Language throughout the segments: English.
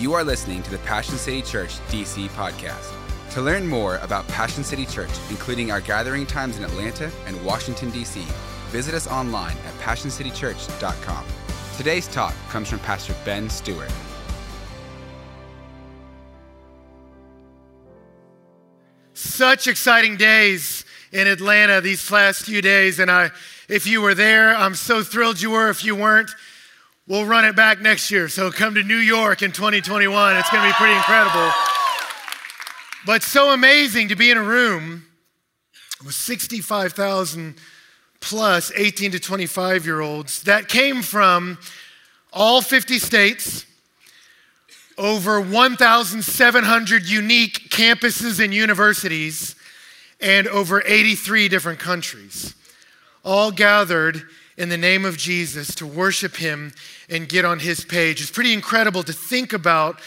You are listening to the Passion City Church DC podcast. To learn more about Passion City Church, including our gathering times in Atlanta and Washington, D.C., visit us online at PassionCityChurch.com. Today's talk comes from Pastor Ben Stewart. Such exciting days in Atlanta these last few days, and I, if you were there, I'm so thrilled you were. If you weren't, we'll run it back next year. So come to New York in 2021. It's going to be pretty incredible. But so amazing to be in a room with 65,000 plus 18 to 25 year olds that came from all 50 states, over 1,700 unique campuses and universities, and over 83 different countries, all gathered in the name of Jesus to worship him and get on his page. It's pretty incredible to think about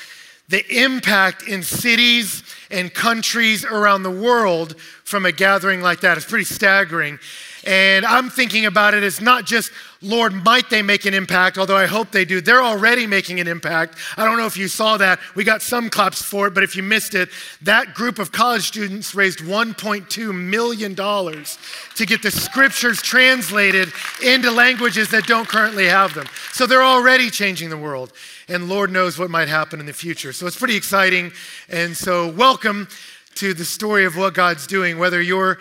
the impact in cities and countries around the world from a gathering like that. It's pretty staggering. And I'm thinking about it as not just, Lord, might they make an impact, although I hope they do. They're already making an impact. I don't know if you saw that. We got some claps for it, but if you missed it, that group of college students raised $1.2 million to get the scriptures translated into languages that don't currently have them. So they're already changing the world. And Lord knows what might happen in the future. So it's pretty exciting. And so, welcome to the story of what God's doing, whether you're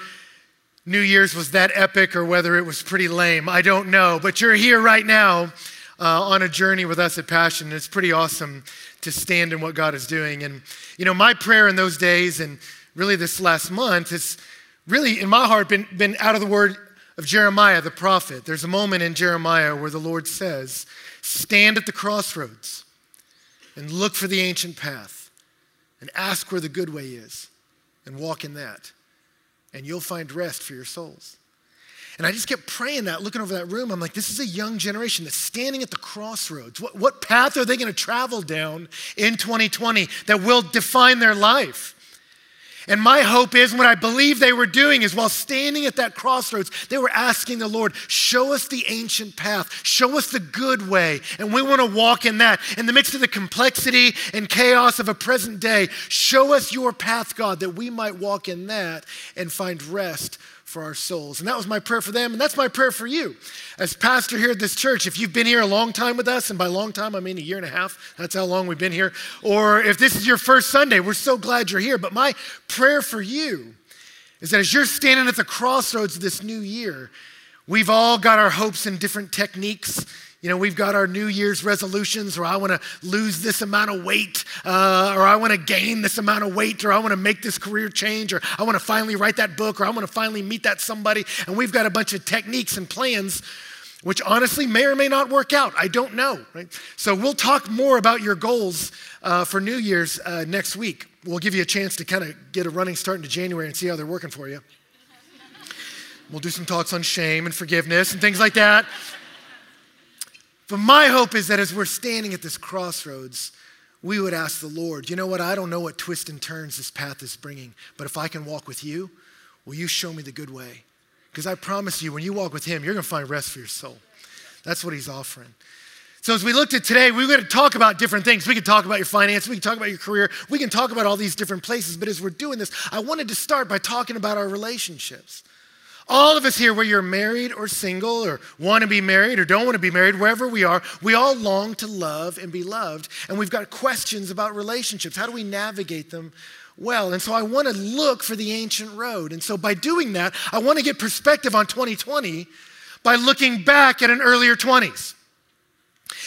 New Year's was that epic or whether it was pretty lame. I don't know. But you're here right now uh, on a journey with us at Passion. And It's pretty awesome to stand in what God is doing. And, you know, my prayer in those days and really this last month has really, in my heart, been, been out of the word of Jeremiah, the prophet. There's a moment in Jeremiah where the Lord says, Stand at the crossroads and look for the ancient path and ask where the good way is and walk in that and you'll find rest for your souls. And I just kept praying that, looking over that room. I'm like, this is a young generation that's standing at the crossroads. What, what path are they going to travel down in 2020 that will define their life? And my hope is what I believe they were doing is while standing at that crossroads, they were asking the Lord, show us the ancient path, show us the good way. And we want to walk in that. In the midst of the complexity and chaos of a present day, show us your path, God, that we might walk in that and find rest for our souls. And that was my prayer for them, and that's my prayer for you. As pastor here at this church, if you've been here a long time with us, and by long time I mean a year and a half, that's how long we've been here, or if this is your first Sunday, we're so glad you're here. But my prayer for you is that as you're standing at the crossroads of this new year, we've all got our hopes and different techniques you know, we've got our New Year's resolutions, or I want to lose this amount of weight, uh, or I want to gain this amount of weight, or I want to make this career change, or I want to finally write that book, or I want to finally meet that somebody. And we've got a bunch of techniques and plans, which honestly may or may not work out. I don't know, right? So we'll talk more about your goals uh, for New Year's uh, next week. We'll give you a chance to kind of get a running start into January and see how they're working for you. We'll do some talks on shame and forgiveness and things like that. But my hope is that as we're standing at this crossroads, we would ask the Lord, you know what? I don't know what twists and turns this path is bringing, but if I can walk with you, will you show me the good way? Because I promise you, when you walk with Him, you're going to find rest for your soul. That's what He's offering. So, as we looked at today, we are going to talk about different things. We can talk about your finance, we can talk about your career, we can talk about all these different places. But as we're doing this, I wanted to start by talking about our relationships. All of us here, whether you're married or single or want to be married or don't want to be married, wherever we are, we all long to love and be loved. And we've got questions about relationships. How do we navigate them well? And so I want to look for the ancient road. And so by doing that, I want to get perspective on 2020 by looking back at an earlier 20s.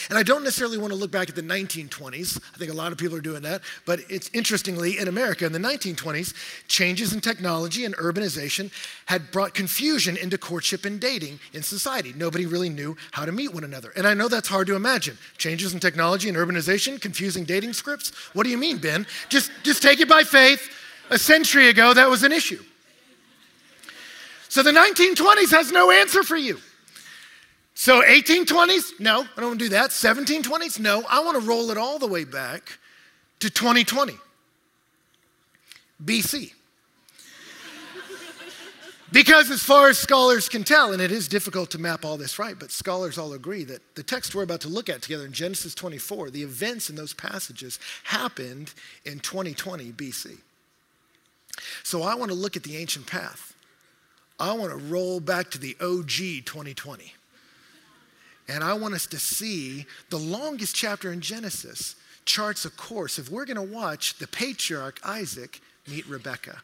And I don't necessarily want to look back at the 1920s. I think a lot of people are doing that. But it's interestingly, in America in the 1920s, changes in technology and urbanization had brought confusion into courtship and dating in society. Nobody really knew how to meet one another. And I know that's hard to imagine. Changes in technology and urbanization, confusing dating scripts. What do you mean, Ben? Just, just take it by faith. A century ago, that was an issue. So the 1920s has no answer for you. So 1820s? No, I don't want to do that. 1720s? No, I want to roll it all the way back to 2020, BC. Because, as far as scholars can tell, and it is difficult to map all this right, but scholars all agree that the text we're about to look at together in Genesis 24, the events in those passages happened in 2020 BC. So I want to look at the ancient path. I want to roll back to the OG 2020. And I want us to see the longest chapter in Genesis charts a course if we're going to watch the patriarch Isaac meet Rebekah.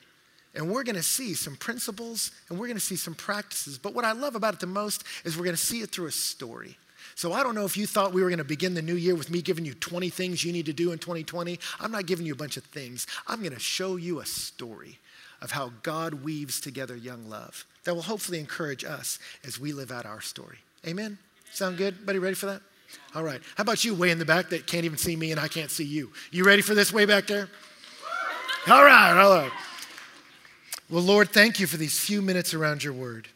And we're going to see some principles and we're going to see some practices. But what I love about it the most is we're going to see it through a story. So I don't know if you thought we were going to begin the new year with me giving you 20 things you need to do in 2020. I'm not giving you a bunch of things. I'm going to show you a story of how God weaves together young love that will hopefully encourage us as we live out our story. Amen? Sound good? Buddy, ready for that? All right. How about you way in the back that can't even see me and I can't see you? You ready for this way back there? All right, all right. Well, Lord, thank you for these few minutes around your word.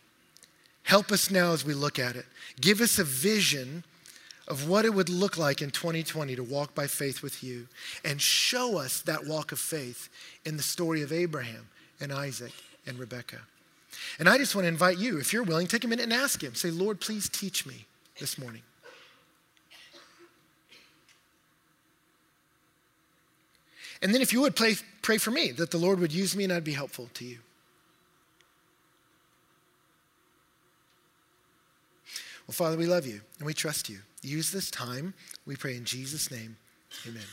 Help us now as we look at it. Give us a vision of what it would look like in 2020 to walk by faith with you and show us that walk of faith in the story of Abraham and Isaac and Rebekah. And I just want to invite you, if you're willing, take a minute and ask him. Say, Lord, please teach me this morning. And then if you would pray, pray for me that the Lord would use me and I'd be helpful to you. Well, Father, we love you and we trust you. Use this time, we pray in Jesus' name. Amen.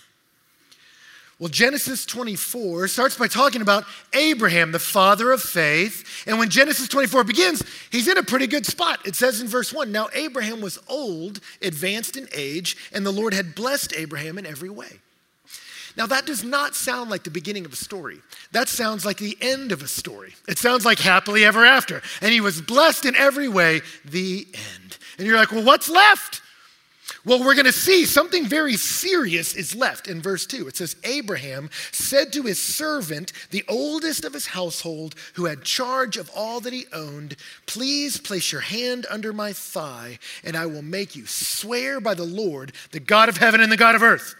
Well, Genesis 24 starts by talking about Abraham, the father of faith. And when Genesis 24 begins, he's in a pretty good spot. It says in verse 1 Now Abraham was old, advanced in age, and the Lord had blessed Abraham in every way. Now, that does not sound like the beginning of a story. That sounds like the end of a story. It sounds like happily ever after. And he was blessed in every way, the end. And you're like, well, what's left? Well, we're going to see something very serious is left in verse 2. It says, Abraham said to his servant, the oldest of his household, who had charge of all that he owned, Please place your hand under my thigh, and I will make you swear by the Lord, the God of heaven and the God of earth.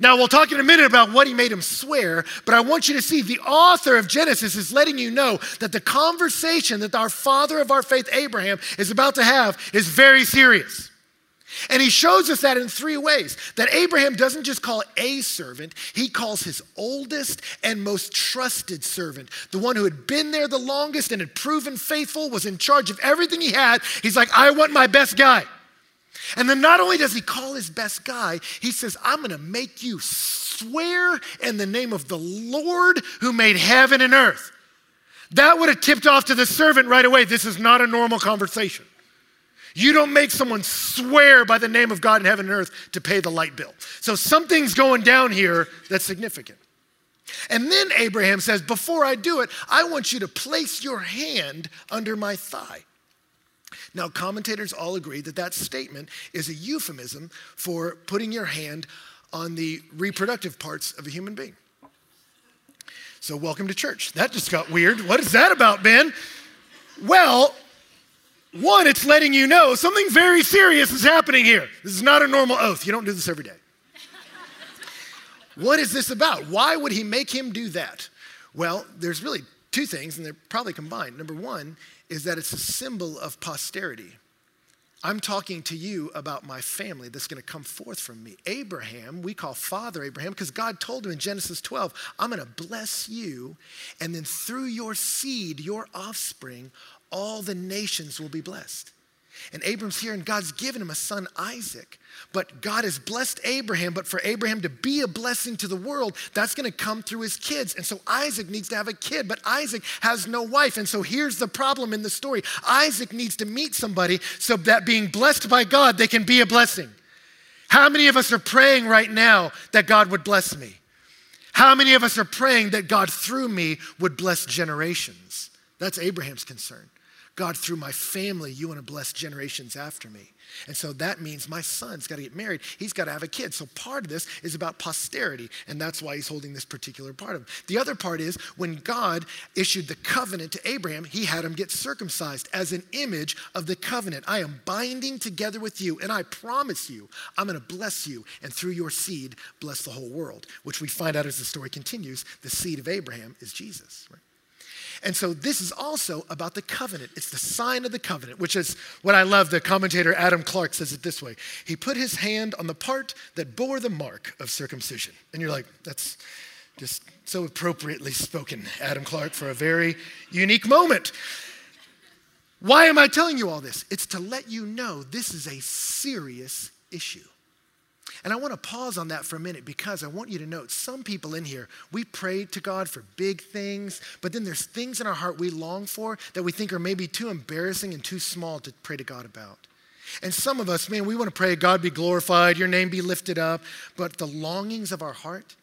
Now, we'll talk in a minute about what he made him swear, but I want you to see the author of Genesis is letting you know that the conversation that our father of our faith, Abraham, is about to have is very serious. And he shows us that in three ways that Abraham doesn't just call a servant, he calls his oldest and most trusted servant, the one who had been there the longest and had proven faithful, was in charge of everything he had. He's like, I want my best guy. And then not only does he call his best guy, he says, I'm going to make you swear in the name of the Lord who made heaven and earth. That would have tipped off to the servant right away. This is not a normal conversation. You don't make someone swear by the name of God in heaven and earth to pay the light bill. So something's going down here that's significant. And then Abraham says, Before I do it, I want you to place your hand under my thigh. Now, commentators all agree that that statement is a euphemism for putting your hand on the reproductive parts of a human being. So, welcome to church. That just got weird. What is that about, Ben? Well, one, it's letting you know something very serious is happening here. This is not a normal oath. You don't do this every day. what is this about? Why would he make him do that? Well, there's really two things, and they're probably combined. Number one is that it's a symbol of posterity. I'm talking to you about my family that's going to come forth from me. Abraham, we call Father Abraham because God told him in Genesis 12, I'm going to bless you, and then through your seed, your offspring, all the nations will be blessed. And Abram's here, and God's given him a son, Isaac. But God has blessed Abraham, but for Abraham to be a blessing to the world, that's going to come through his kids. And so Isaac needs to have a kid, but Isaac has no wife. And so here's the problem in the story Isaac needs to meet somebody so that being blessed by God, they can be a blessing. How many of us are praying right now that God would bless me? How many of us are praying that God through me would bless generations? That's Abraham's concern. God, through my family, you want to bless generations after me. And so that means my son's got to get married. He's got to have a kid. So part of this is about posterity, and that's why he's holding this particular part of him. The other part is when God issued the covenant to Abraham, he had him get circumcised as an image of the covenant. I am binding together with you, and I promise you, I'm going to bless you, and through your seed, bless the whole world, which we find out as the story continues. The seed of Abraham is Jesus. Right? And so this is also about the covenant. It's the sign of the covenant, which is what I love. The commentator Adam Clarke says it this way He put his hand on the part that bore the mark of circumcision. And you're like, that's just so appropriately spoken, Adam Clarke, for a very unique moment. Why am I telling you all this? It's to let you know this is a serious issue. And I want to pause on that for a minute because I want you to note some people in here, we pray to God for big things, but then there's things in our heart we long for that we think are maybe too embarrassing and too small to pray to God about. And some of us, man, we want to pray, God be glorified, your name be lifted up, but the longings of our heart,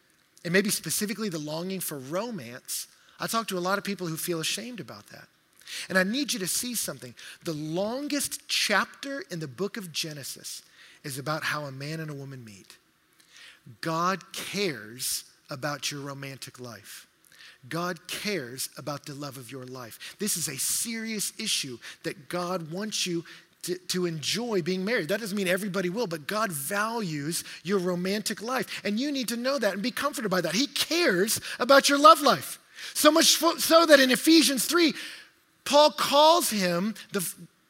and maybe specifically the longing for romance, I talk to a lot of people who feel ashamed about that. And I need you to see something. The longest chapter in the book of Genesis is about how a man and a woman meet. God cares about your romantic life. God cares about the love of your life. This is a serious issue that God wants you to, to, enjoy being married. That doesn't mean everybody will, but God values your romantic life. And you need to know that and be comforted by that. He cares about your love life. So much so that in Ephesians 3, Paul calls him the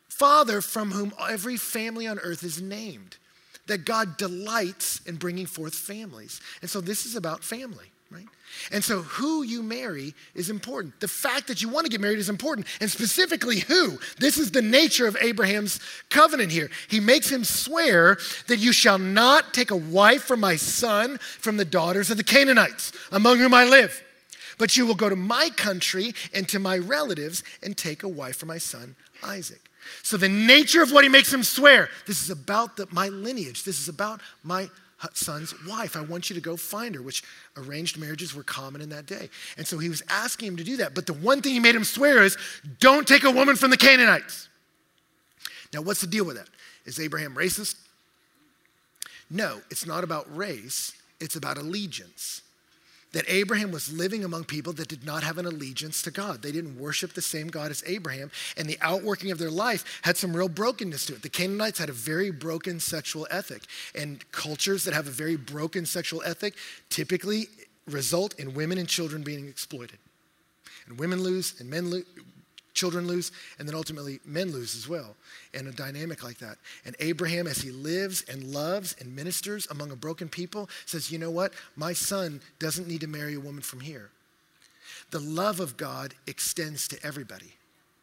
father from whom every family on earth is named that God delights in bringing forth families. And so this is about family, right? And so who you marry is important. The fact that you want to get married is important. And specifically who. This is the nature of Abraham's covenant here. He makes him swear that you shall not take a wife for my son from the daughters of the Canaanites, among whom I live. But you will go to my country and to my relatives and take a wife for my son Isaac. So, the nature of what he makes him swear this is about the, my lineage, this is about my son's wife. I want you to go find her, which arranged marriages were common in that day. And so he was asking him to do that. But the one thing he made him swear is don't take a woman from the Canaanites. Now, what's the deal with that? Is Abraham racist? No, it's not about race, it's about allegiance that Abraham was living among people that did not have an allegiance to God. They didn't worship the same God as Abraham, and the outworking of their life had some real brokenness to it. The Canaanites had a very broken sexual ethic, and cultures that have a very broken sexual ethic typically result in women and children being exploited. And women lose, and men lose, children lose, and then ultimately men lose as well in a dynamic like that. And Abraham, as he lives and loves and ministers among a broken people, says, You know what? My son doesn't need to marry a woman from here. The love of God extends to everybody.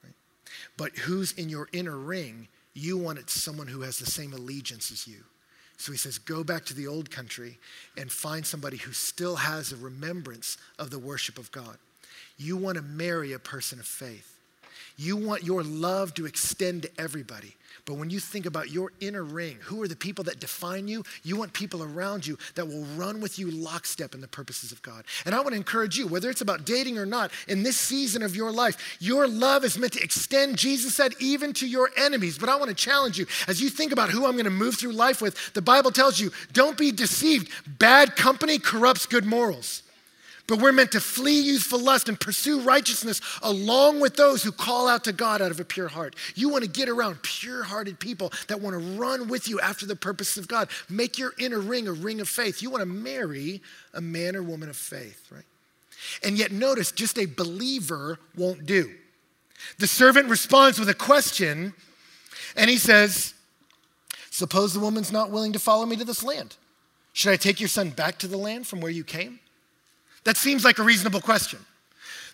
Right? But who's in your inner ring, you want it someone who has the same allegiance as you. So he says, go back to the old country and find somebody who still has a remembrance of the worship of God. You want to marry a person of faith. You want your love to extend to everybody. But when you think about your inner ring, who are the people that define you? You want people around you that will run with you lockstep in the purposes of God. And I want to encourage you, whether it's about dating or not, in this season of your life, your love is meant to extend, Jesus said, even to your enemies. But I want to challenge you as you think about who I'm going to move through life with, the Bible tells you, don't be deceived. Bad company corrupts good morals. But we're meant to flee youthful lust and pursue righteousness along with those who call out to God out of a pure heart. You want to get around pure hearted people that want to run with you after the purposes of God. Make your inner ring a ring of faith. You want to marry a man or woman of faith, right? And yet, notice just a believer won't do. The servant responds with a question, and he says, Suppose the woman's not willing to follow me to this land. Should I take your son back to the land from where you came? That seems like a reasonable question.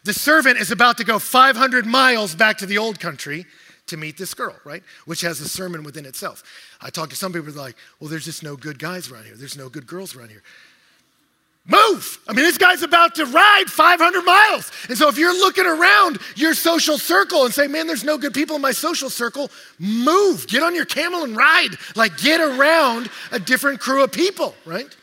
The servant is about to go 500 miles back to the old country to meet this girl, right? Which has a sermon within itself. I talk to some people like, well, there's just no good guys around here. There's no good girls around here. Move! I mean, this guy's about to ride 500 miles. And so if you're looking around your social circle and say, man, there's no good people in my social circle, move. Get on your camel and ride. Like, get around a different crew of people, right?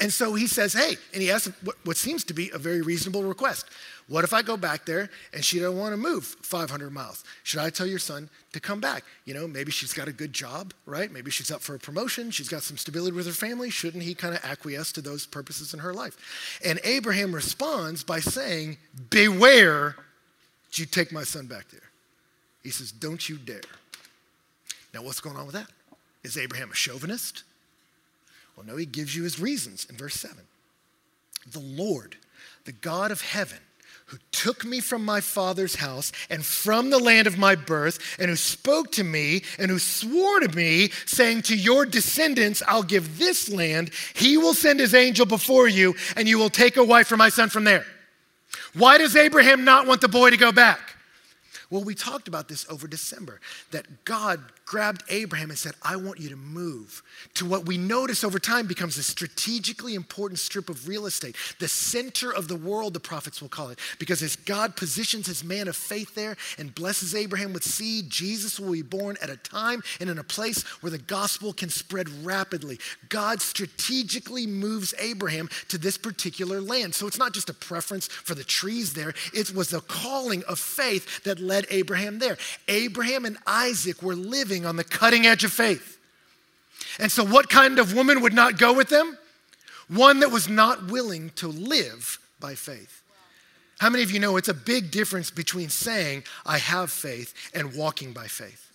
And so he says, hey, and he asks what, what seems to be a very reasonable request. What if I go back there and she don't want to move 500 miles? Should I tell your son to come back? You know, maybe she's got a good job, right? Maybe she's up for a promotion. She's got some stability with her family. Shouldn't he kind of acquiesce to those purposes in her life? And Abraham responds by saying, Beware, you take my son back there. He says, Don't you dare. Now, what's going on with that? Is Abraham a chauvinist? Well, no, he gives you his reasons in verse 7. The Lord, the God of heaven, who took me from my father's house and from the land of my birth, and who spoke to me and who swore to me, saying, To your descendants I'll give this land. He will send his angel before you, and you will take a wife for my son from there. Why does Abraham not want the boy to go back? Well, we talked about this over December that God grabbed Abraham and said, I want you to move to what we notice over time becomes a strategically important strip of real estate, the center of the world, the prophets will call it. Because as God positions his man of faith there and blesses Abraham with seed, Jesus will be born at a time and in a place where the gospel can spread rapidly. God strategically moves Abraham to this particular land. So it's not just a preference for the trees there, it was the calling of faith that led Abraham there. Abraham and Isaac were living on the cutting edge of faith. And so, what kind of woman would not go with them? One that was not willing to live by faith. How many of you know it's a big difference between saying, I have faith, and walking by faith?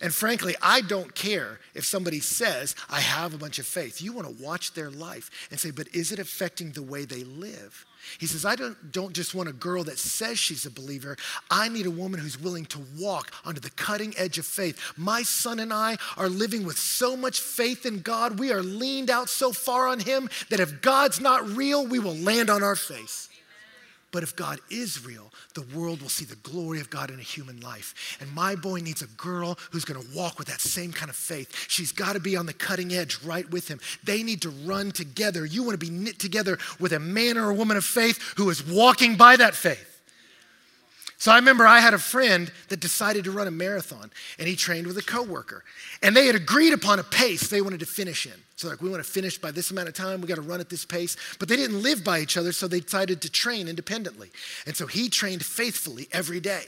And frankly, I don't care if somebody says, I have a bunch of faith. You want to watch their life and say, but is it affecting the way they live? He says, I don't, don't just want a girl that says she's a believer. I need a woman who's willing to walk onto the cutting edge of faith. My son and I are living with so much faith in God. We are leaned out so far on Him that if God's not real, we will land on our face. But if God is real, the world will see the glory of God in a human life. And my boy needs a girl who's going to walk with that same kind of faith. She's got to be on the cutting edge right with him. They need to run together. You want to be knit together with a man or a woman of faith who is walking by that faith. So I remember I had a friend that decided to run a marathon and he trained with a coworker. And they had agreed upon a pace they wanted to finish in. So like we want to finish by this amount of time, we got to run at this pace. But they didn't live by each other, so they decided to train independently. And so he trained faithfully every day.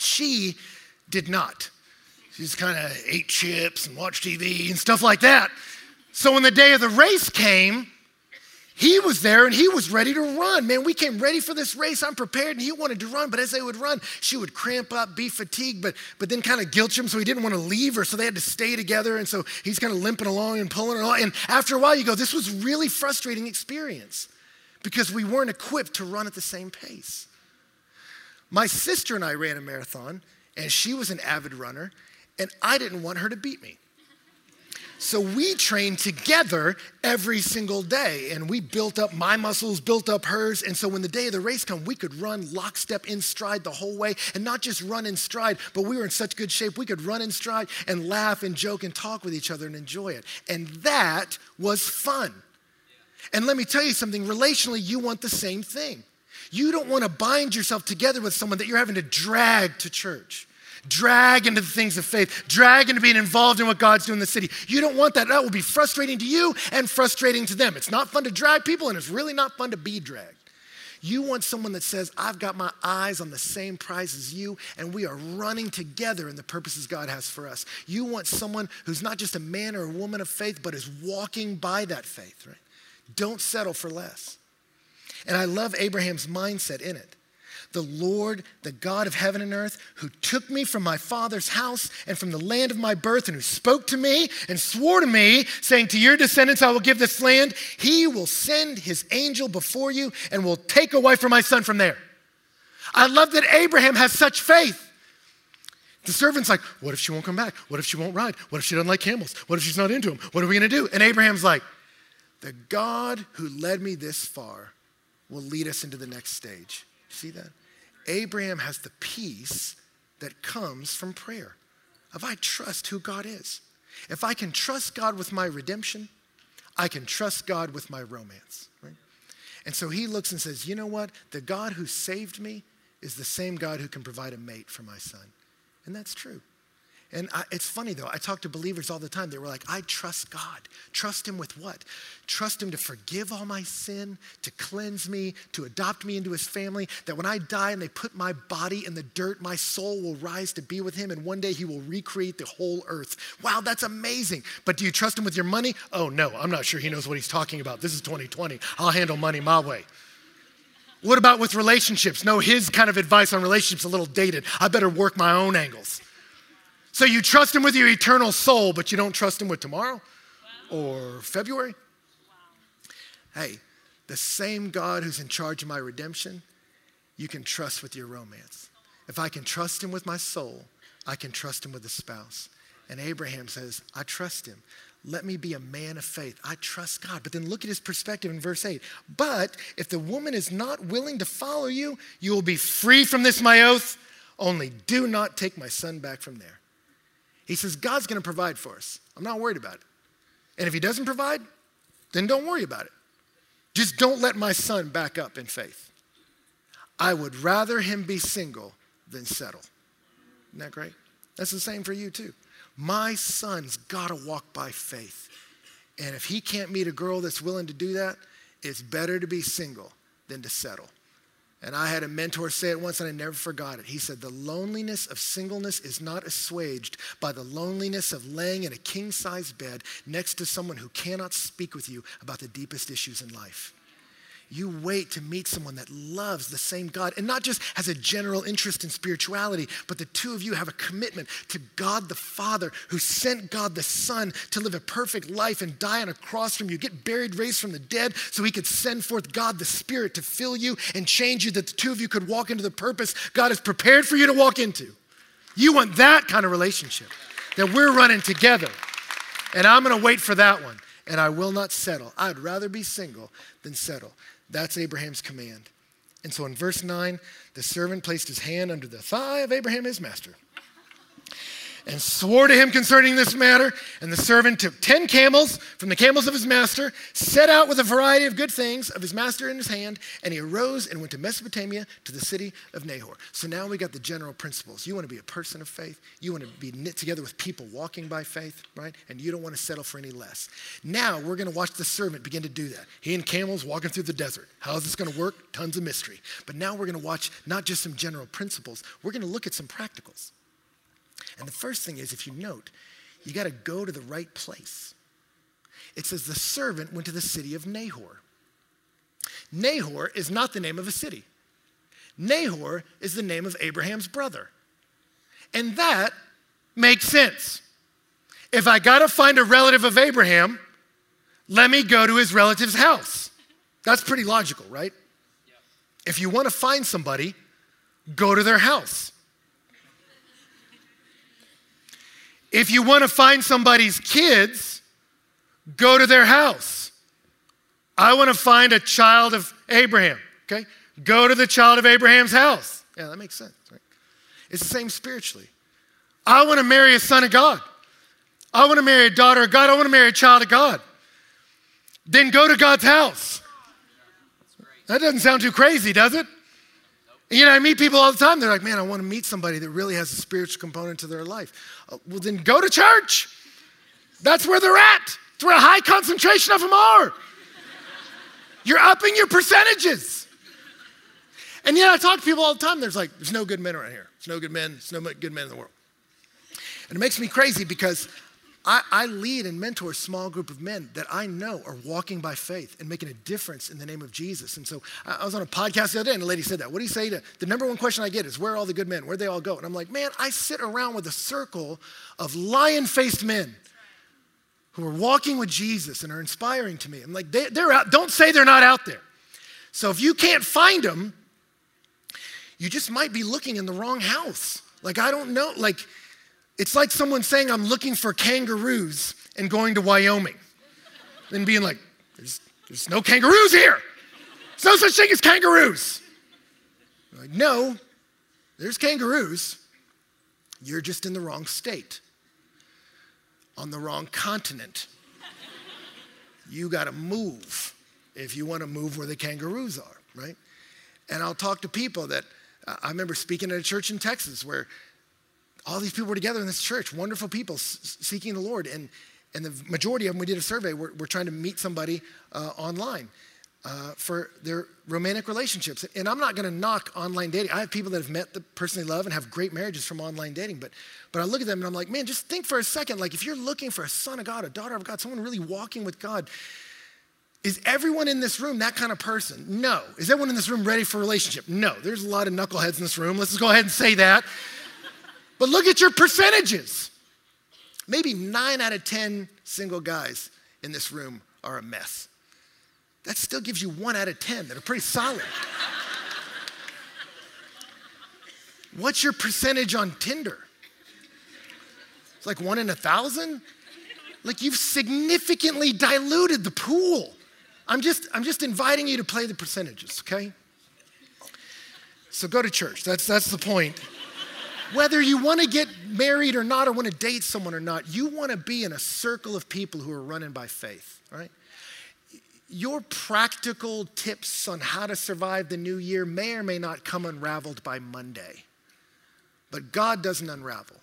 She did not. She just kind of ate chips and watched TV and stuff like that. So when the day of the race came, he was there and he was ready to run. Man, we came ready for this race. I'm prepared and he wanted to run. But as they would run, she would cramp up, be fatigued, but, but then kind of guilt him. So he didn't want to leave her. So they had to stay together. And so he's kind of limping along and pulling her along. And after a while, you go, this was really frustrating experience because we weren't equipped to run at the same pace. My sister and I ran a marathon and she was an avid runner and I didn't want her to beat me. So we trained together every single day, and we built up my muscles, built up hers. And so when the day of the race come, we could run lockstep in stride the whole way, and not just run in stride, but we were in such good shape we could run in stride and laugh and joke and talk with each other and enjoy it. And that was fun. And let me tell you something relationally, you want the same thing. You don't want to bind yourself together with someone that you're having to drag to church drag into the things of faith, drag into being involved in what God's doing in the city. You don't want that. That will be frustrating to you and frustrating to them. It's not fun to drag people, and it's really not fun to be dragged. You want someone that says, I've got my eyes on the same prize as you, and we are running together in the purposes God has for us. You want someone who's not just a man or a woman of faith, but is walking by that faith, right? Don't settle for less. And I love Abraham's mindset in it the Lord, the God of heaven and earth, who took me from my father's house and from the land of my birth, and who spoke to me and swore to me, saying, To your descendants I will give this land, he will send his angel before you and will take a wife for my son from there. I love that Abraham has such faith. The servant's like, What if she won't come back? What if she won't ride? What if she doesn't like camels? What if she's not into them? What are we going to do? And Abraham's like, The God who led me this far will lead us into the next stage. See that? Abraham has the peace that comes from prayer. If I trust who God is, if I can trust God with my redemption, I can trust God with my romance, right? And so he looks and says, You know what? The God who saved me is the same God who can provide a mate for my son. And that's true. And I, it's funny though, I talk to believers all the time. They were like, I trust God. Trust Him with what? Trust Him to forgive all my sin, to cleanse me, to adopt me into His family. That when I die and they put my body in the dirt, my soul will rise to be with Him, and one day He will recreate the whole earth. Wow, that's amazing. But do you trust Him with your money? Oh, no, I'm not sure He knows what He's talking about. This is 2020. I'll handle money my way. What about with relationships? No, his kind of advice on relationships a little dated. I better work my own angles. So you trust him with your eternal soul, but you don't trust him with tomorrow or February? Hey, the same God who's in charge of my redemption, you can trust with your romance. If I can trust him with my soul, I can trust him with a spouse. And Abraham says, I trust him. Let me be a man of faith. I trust God. But then look at his perspective in verse 8. But if the woman is not willing to follow you, you will be free from this, my oath. Only do not take my son back from there. He says, God's going to provide for us. I'm not worried about it. And if he doesn't provide, then don't worry about it. Just don't let my son back up in faith. I would rather him be single than settle. Isn't that great? That's the same for you, too. My son's got to walk by faith. And if he can't meet a girl that's willing to do that, it's better to be single than to settle. And I had a mentor say it once and I never forgot it. He said, The loneliness of singleness is not assuaged by the loneliness of laying in a king sized bed next to someone who cannot speak with you about the deepest issues in life you wait to meet someone that loves the same God and not just has a general interest in spirituality, but the two of you have a commitment to God the Father who sent God the Son to live a perfect life and die on a cross from you, get buried, raised from the dead, so he could send forth God the Spirit to fill you and change you, that the two of you could walk into the purpose God has prepared for you to walk into. You want that kind of relationship that we're running together. And I'm going to wait for that one. And I will not settle. I'd rather be single than settle. That's Abraham's command. And so in verse 9, the servant placed his hand under the thigh of Abraham, his master and swore to him concerning this matter. And the servant took 10 camels from the camels of his master, set out with a variety of good things of his master in his hand, and he arose and went to Mesopotamia to the city of Nahor. So now we got the general principles. You want to be a person of faith, you want to be knit together with people walking by faith, right? And you don't want to settle for any less. Now we're going to watch the servant begin to do that. He and camels walking through the desert. How is this going to work? Tons of mystery. But now we're going to watch not just some general principles, we're going to look at some practicals. And the first thing is, if you note, you got to go to the right place. It says the servant went to the city of Nahor. Nahor is not the name of a city. Nahor is the name of Abraham's brother. And that makes sense. If I got to find a relative of Abraham, let me go to his relative's house. That's pretty logical, right? If you want to find somebody, go to their house. If you want to find somebody's kids, go to their house. I want to find a child of Abraham, okay? Go to the child of Abraham's house. Yeah, that makes sense, right? It's the same spiritually. I want to marry a son of God. I want to marry a daughter of God. I want to marry a child of God. Then go to God's house. That doesn't sound too crazy, does it? You know, I meet people all the time. They're like, man, I want to meet somebody that really has a spiritual component to their life. Uh, well, then go to church. That's where they're at. It's where a high concentration of them are. You're upping your percentages. And yet I talk to people all the time. There's like, there's no good men around here. There's no good men. There's no good men in the world. And it makes me crazy because I, I, lead and mentor a small group of men that I know are walking by faith and making a difference in the name of Jesus. And so I, I was on a podcast the other day and a lady said that. What do you say to the number one question I get is, Where are all the good men? Where'd they all go? And I'm like, Man, I sit around with a circle of lion faced men who are walking with Jesus and are inspiring to me. I'm like, they, They're out. Don't say they're not out there. So if you can't find them, you just might be looking in the wrong house. Like, I don't know. Like, it's like someone saying, I'm looking for kangaroos and going to Wyoming. and being like, there's, there's no kangaroos here. There's no such thing as kangaroos. Like, no, there's kangaroos. You're just in the wrong state, on the wrong continent. You got to move if you want to move where the kangaroos are, right? And I'll talk to people that I remember speaking at a church in Texas where all these people were together in this church, wonderful people seeking the Lord. And, and the majority of them, we did a survey, we're, trying to meet somebody uh, online uh, for their romantic relationships. And I'm not going to knock online dating. I have people that have met the person they love and have great marriages from online dating. But, but I look at them and I'm like, man, just think for a second. Like, if you're looking for a son of God, a daughter of God, someone really walking with God, is everyone in this room that kind of person? No. Is everyone in this room ready for a relationship? No. There's a lot of knuckleheads in this room. Let's just go ahead and say that. But look at your percentages. Maybe nine out of 10 single guys in this room are a mess. that still gives you one out of 10 that are pretty solid. What's your percentage on Tinder? It's like one in a thousand? Like you've significantly diluted the pool. I'm just, I'm just inviting you to play the percentages, okay? So go to church. That's, that's the point. Whether you want to get married or not, or want to date someone or not, you want to be in a circle of people who are running by faith, right? Your practical tips on how to survive the new year may or may not come unraveled by Monday, but God doesn't unravel.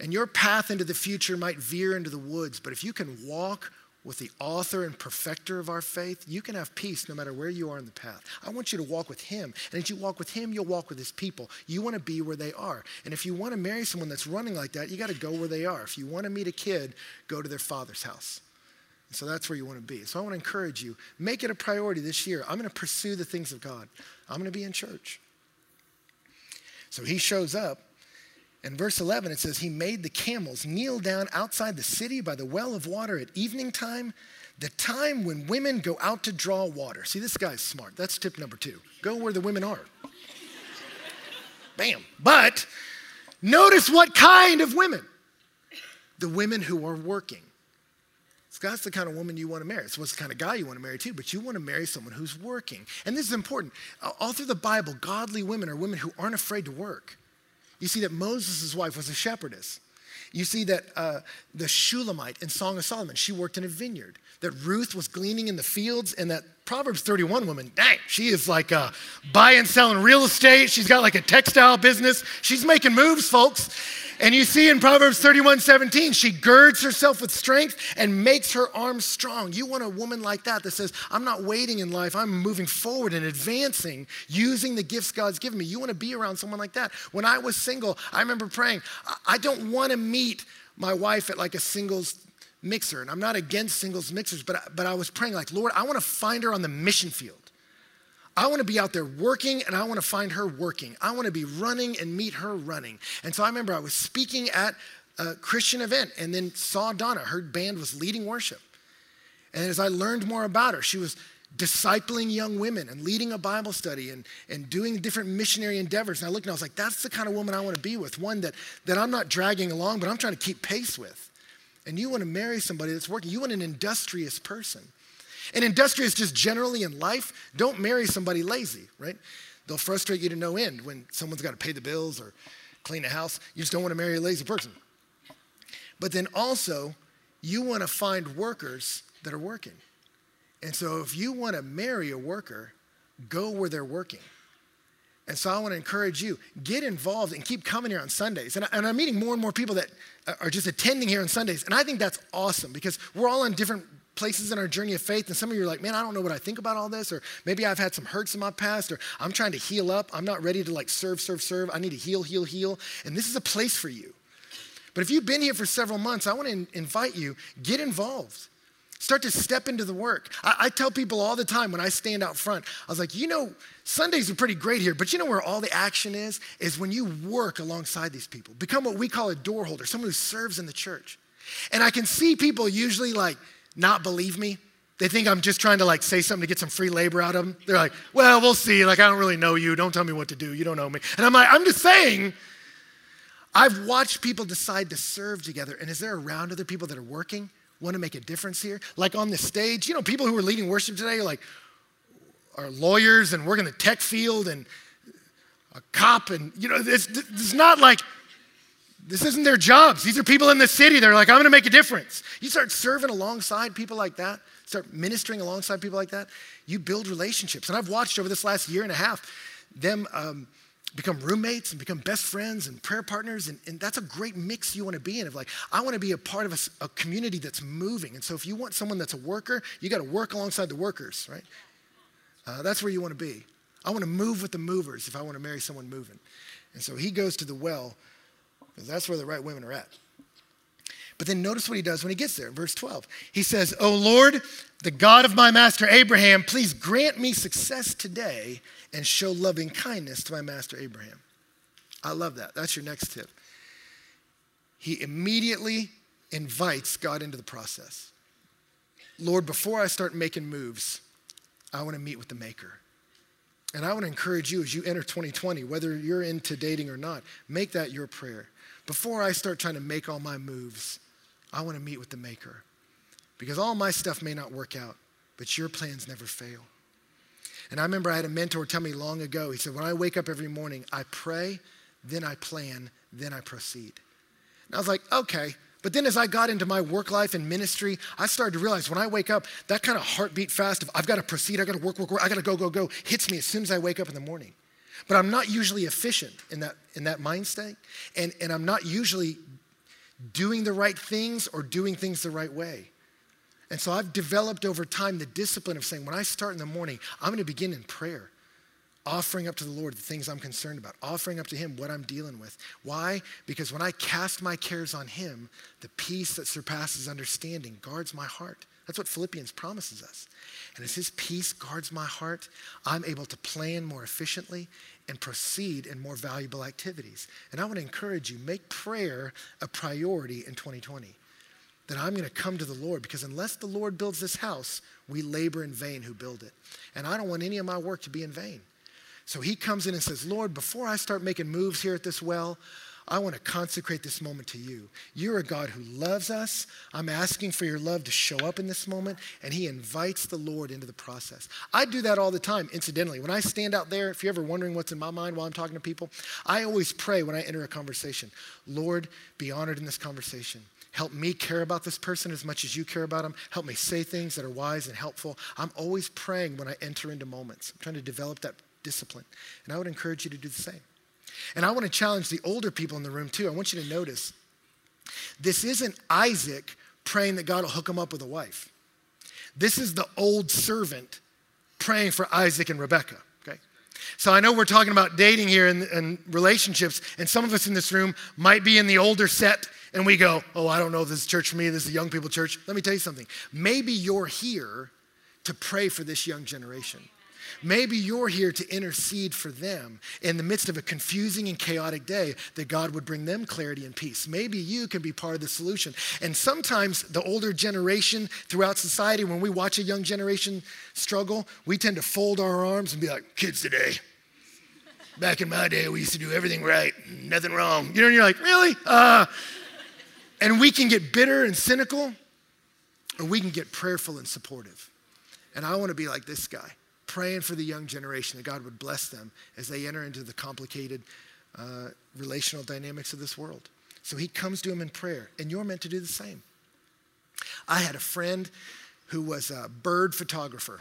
And your path into the future might veer into the woods, but if you can walk with the author and perfecter of our faith, you can have peace no matter where you are in the path. I want you to walk with him. And as you walk with him, you'll walk with his people. You want to be where they are. And if you want to marry someone that's running like that, you got to go where they are. If you want to meet a kid, go to their father's house. So that's where you want to be. So I want to encourage you make it a priority this year. I'm going to pursue the things of God, I'm going to be in church. So he shows up in verse 11, it says, He made the camels kneel down outside the city by the well of water at evening time, the time when women go out to draw water. See, this guy's smart. That's tip number two go where the women are. Bam. But notice what kind of women? The women who are working. So that's the kind of woman you want to marry. So what's the kind of guy you want to marry too, but you want to marry someone who's working. And this is important. All through the Bible, godly women are women who aren't afraid to work. You see that Moses' wife was a shepherdess. You see that uh, the Shulamite in Song of Solomon, she worked in a vineyard. That Ruth was gleaning in the fields, and that Proverbs 31 woman, dang, she is like uh, buying, selling real estate. She's got like a textile business. She's making moves, folks. And you see in Proverbs 31 17, she girds herself with strength and makes her arms strong. You want a woman like that that says, I'm not waiting in life, I'm moving forward and advancing using the gifts God's given me. You want to be around someone like that. When I was single, I remember praying, I don't want to meet my wife at like a singles mixer. And I'm not against singles mixers, but, but I was praying, like, Lord, I want to find her on the mission field. I want to be out there working and I want to find her working. I want to be running and meet her running. And so I remember I was speaking at a Christian event and then saw Donna. Her band was leading worship. And as I learned more about her, she was discipling young women and leading a Bible study and, and doing different missionary endeavors. And I looked and I was like, that's the kind of woman I want to be with, one that, that I'm not dragging along, but I'm trying to keep pace with. And you want to marry somebody that's working. You want an industrious person. And industrious just generally in life, don't marry somebody lazy, right? They'll frustrate you to no end when someone's got to pay the bills or clean the house. You just don't want to marry a lazy person. But then also, you want to find workers that are working. And so if you want to marry a worker, go where they're working. And so I want to encourage you, get involved and keep coming here on Sundays. And, I, am meeting more and more people that are just attending here on Sundays. And I think that's awesome because we're all on different places in our journey of faith, and some of you are like, man, I don't know what I think about all this, or maybe I've had some hurts in my past, or I'm trying to heal up. I'm not ready to like serve, serve, serve. I need to heal, heal, heal. And this is a place for you. But if you've been here for several months, I want to invite you, get involved. Start to step into the work. I, I, tell people all the time when I stand out front, I was like, you know, Sundays are pretty great here, but you know where all the action is? Is when you work alongside these people. Become what we call a door holder, someone who serves in the church. And I can see people usually like, not believe me. They think I'm just trying to like say something to get some free labor out of them. They're like, well, we'll see. Like, I don't really know you. Don't tell me what to do. You don't know me. And I'm like, I'm just saying, I've watched people decide to serve together. And is there around other people that are working, want to make a difference here? Like on the stage, you know, people who are leading worship today are like, are lawyers and work in the tech field and a cop. And, you know, it's, it's not like, this isn't their jobs. These are people in the city. They're like, I'm going to make a difference. You start serving alongside people like that, start ministering alongside people like that, you build relationships. And I've watched over this last year and a half them um, become roommates and become best friends and prayer partners. And, and, that's a great mix you want to be in of like, I want to be a part of a, a community that's moving. And so if you want someone that's a worker, you got to work alongside the workers, right? Uh, that's where you want to be. I want to move with the movers if I want to marry someone moving. And so he goes to the well because that's where the right women are at. But then notice what he does when he gets there, verse 12. He says, O Lord, the God of my master Abraham, please grant me success today and show loving kindness to my master Abraham. I love that. That's your next tip. He immediately invites God into the process. Lord, before I start making moves, I want to meet with the Maker. And I want to encourage you as you enter 2020, whether you're into dating or not, make that your prayer. Before I start trying to make all my moves, I want to meet with the Maker. Because all my stuff may not work out, but your plans never fail. And I remember I had a mentor tell me long ago, he said, When I wake up every morning, I pray, then I plan, then I proceed. And I was like, Okay. But then as I got into my work life and ministry, I started to realize when I wake up, that kind of heartbeat fast of I've got to proceed, I've got to work, work, work, I got to go, go, go, hits me as soon as I wake up in the morning. But I'm not usually efficient in that, in that mind state. And, and I'm not usually doing the right things or doing things the right way. And so I've developed over time the discipline of saying, when I start in the morning, I'm going to begin in prayer, offering up to the Lord the things I'm concerned about, offering up to Him what I'm dealing with. Why? Because when I cast my cares on Him, the peace that surpasses understanding guards my heart. That's what Philippians promises us. And as His peace guards my heart, I'm able to plan more efficiently and proceed in more valuable activities. And I want to encourage you make prayer a priority in 2020 that I'm going to come to the Lord because unless the Lord builds this house, we labor in vain who build it. And I don't want any of my work to be in vain. So he comes in and says, Lord, before I start making moves here at this well, I want to consecrate this moment to you. You're a God who loves us. I'm asking for your love to show up in this moment, and He invites the Lord into the process. I do that all the time, incidentally. When I stand out there, if you're ever wondering what's in my mind while I'm talking to people, I always pray when I enter a conversation Lord, be honored in this conversation. Help me care about this person as much as you care about them. Help me say things that are wise and helpful. I'm always praying when I enter into moments. I'm trying to develop that discipline. And I would encourage you to do the same. And I want to challenge the older people in the room too. I want you to notice this isn't Isaac praying that God will hook him up with a wife. This is the old servant praying for Isaac and Rebekah. Okay? So I know we're talking about dating here and, and relationships, and some of us in this room might be in the older set and we go, oh, I don't know this is church for me, this is a young people church. Let me tell you something. Maybe you're here to pray for this young generation. Maybe you're here to intercede for them in the midst of a confusing and chaotic day that God would bring them clarity and peace. Maybe you can be part of the solution. And sometimes the older generation throughout society, when we watch a young generation struggle, we tend to fold our arms and be like, kids today. Back in my day, we used to do everything right, nothing wrong. You know, and you're like, really? Uh, and we can get bitter and cynical, or we can get prayerful and supportive. And I want to be like this guy, praying for the young generation that God would bless them as they enter into the complicated uh, relational dynamics of this world. So he comes to him in prayer, and you're meant to do the same. I had a friend who was a bird photographer.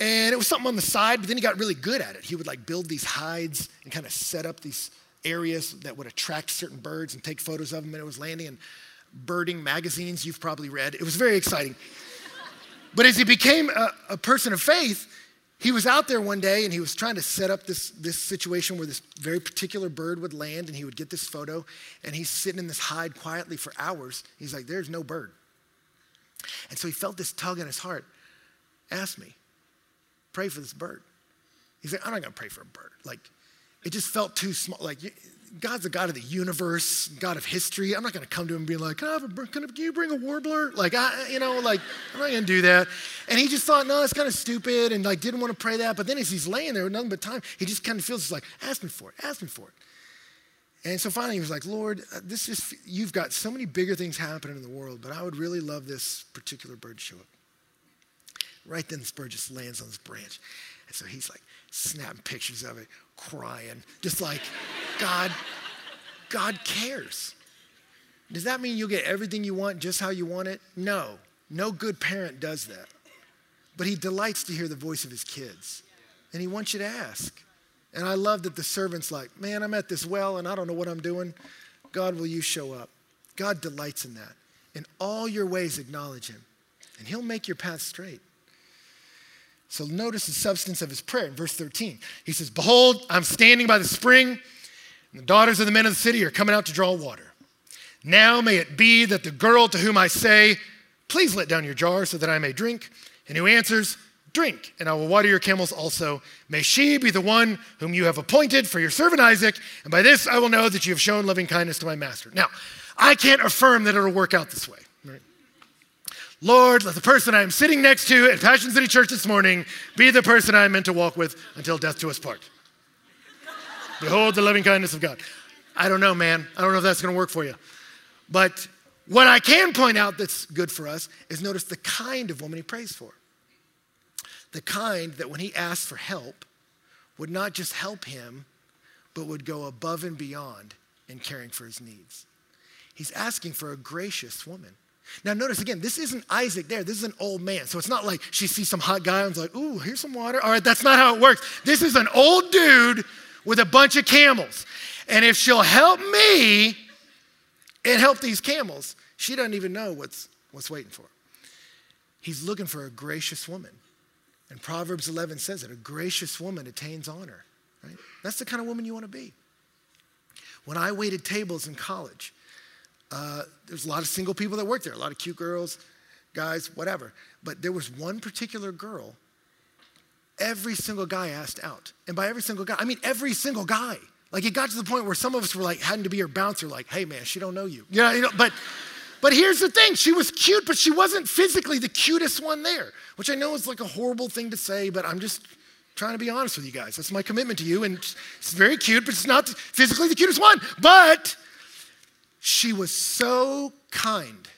And it was something on the side, but then he got really good at it. He would like build these hides and kind of set up these areas that would attract certain birds and take photos of them. And it was landing in birding magazines you've probably read. It was very exciting. But as he became a, a, person of faith, he was out there one day and he was trying to set up this, this situation where this very particular bird would land and he would get this photo. And he's sitting in this hide quietly for hours. He's like, There's no bird. And so he felt this tug in his heart. Ask me, pray for this bird. He's like, I'm not going to pray for a bird. Like, it just felt too small. Like, God's the God of the universe, God of history. I'm not going to come to him and be like, can, I have a, can, you bring a warbler? Like, I, you know, like, I'm not going to do that. And he just thought, no, that's kind of stupid and like didn't want to pray that. But then as he's laying there with nothing but time, he just kind of feels like, ask me for it, ask me for it. And so finally he was like, Lord, uh, this is, you've got so many bigger things happening in the world, but I would really love this particular bird to show up. Right then this bird just lands on this branch. And so he's like snapping pictures of it, crying, just like, God, God cares. Does that mean you'll get everything you want just how you want it? No. No good parent does that. But he delights to hear the voice of his kids. And he wants you to ask. And I love that the servant's like, man, I'm at this well and I don't know what I'm doing. God, will you show up? God delights in that. In all your ways, acknowledge him, and he'll make your path straight. So notice the substance of his prayer in verse 13. He says, Behold, I'm standing by the spring, and the daughters of the men of the city are coming out to draw water. Now may it be that the girl to whom I say, Please let down your jar so that I may drink, and who answers, Drink, and I will water your camels also. May she be the one whom you have appointed for your servant Isaac, and by this I will know that you have shown loving kindness to my master. Now, I can't affirm that it'll work out this way. Lord, let the person I'm sitting next to at Passion City Church this morning be the person I'm meant to walk with until death do us part. Behold the loving kindness of God. I don't know, man. I don't know if that's going to work for you. But what I can point out that's good for us is notice the kind of woman he prays for. The kind that when he asks for help, would not just help him, but would go above and beyond in caring for his needs. He's asking for a gracious woman. Now, notice again, this isn't Isaac there. This is an old man. So it's not like she sees some hot guy and is like, ooh, here's some water. All right, that's not how it works. This is an old dude with a bunch of camels. And if she'll help me and help these camels, she doesn't even know what's, what's waiting for. He's looking for a gracious woman. And Proverbs 11 says it a gracious woman attains honor. Right? That's the kind of woman you want to be. When I waited tables in college, uh, there's a lot of single people that worked there, a lot of cute girls, guys, whatever. But there was one particular girl, every single guy asked out. And by every single guy, I mean every single guy. Like it got to the point where some of us were like, having to be her bouncer, like, hey man, she don't know you. Know, you know but but here's the thing she was cute, but she wasn't physically the cutest one there, which I know is like a horrible thing to say, but I'm just trying to be honest with you guys. That's my commitment to you. And it's very cute, but it's not physically the cutest one. But she was so kind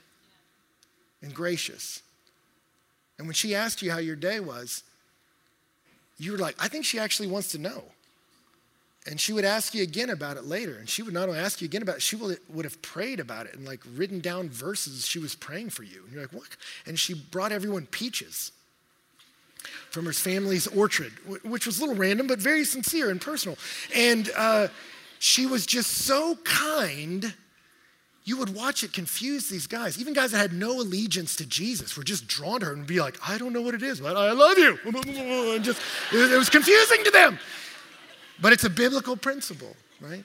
and gracious. And when she asked you how your day was, you were like, I think she actually wants to know. And she would ask you again about it later. And she would not only ask you again about it, she would, have prayed about it and like written down verses she was praying for you. And you're like, what? And she brought everyone peaches from her family's orchard, which was a little random, but very sincere and personal. And uh, she was just so kind. You would watch it confuse these guys. Even guys that had no allegiance to Jesus were just drawn to her and be like, I don't know what it is, but I love you. And just, it was confusing to them. But it's a biblical principle, right?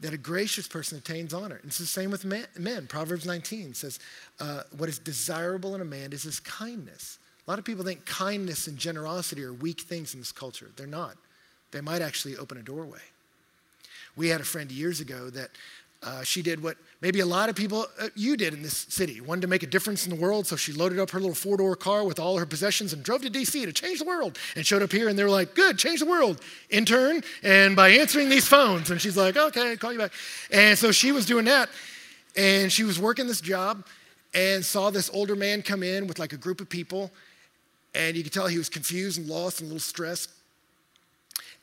That a gracious person attains honor. And it's the same with men. Proverbs 19 says, uh, What is desirable in a man is his kindness. A lot of people think kindness and generosity are weak things in this culture. They're not. They might actually open a doorway. We had a friend years ago that uh, she did what maybe a lot of people, uh, you did in this city, wanted to make a difference in the world. So she loaded up her little four door car with all her possessions and drove to DC to change the world and showed up here. And they were like, good, change the world, intern. And by answering these phones, and she's like, okay, call you back. And so she was doing that. And she was working this job and saw this older man come in with like a group of people and you could tell he was confused and lost and a little stressed.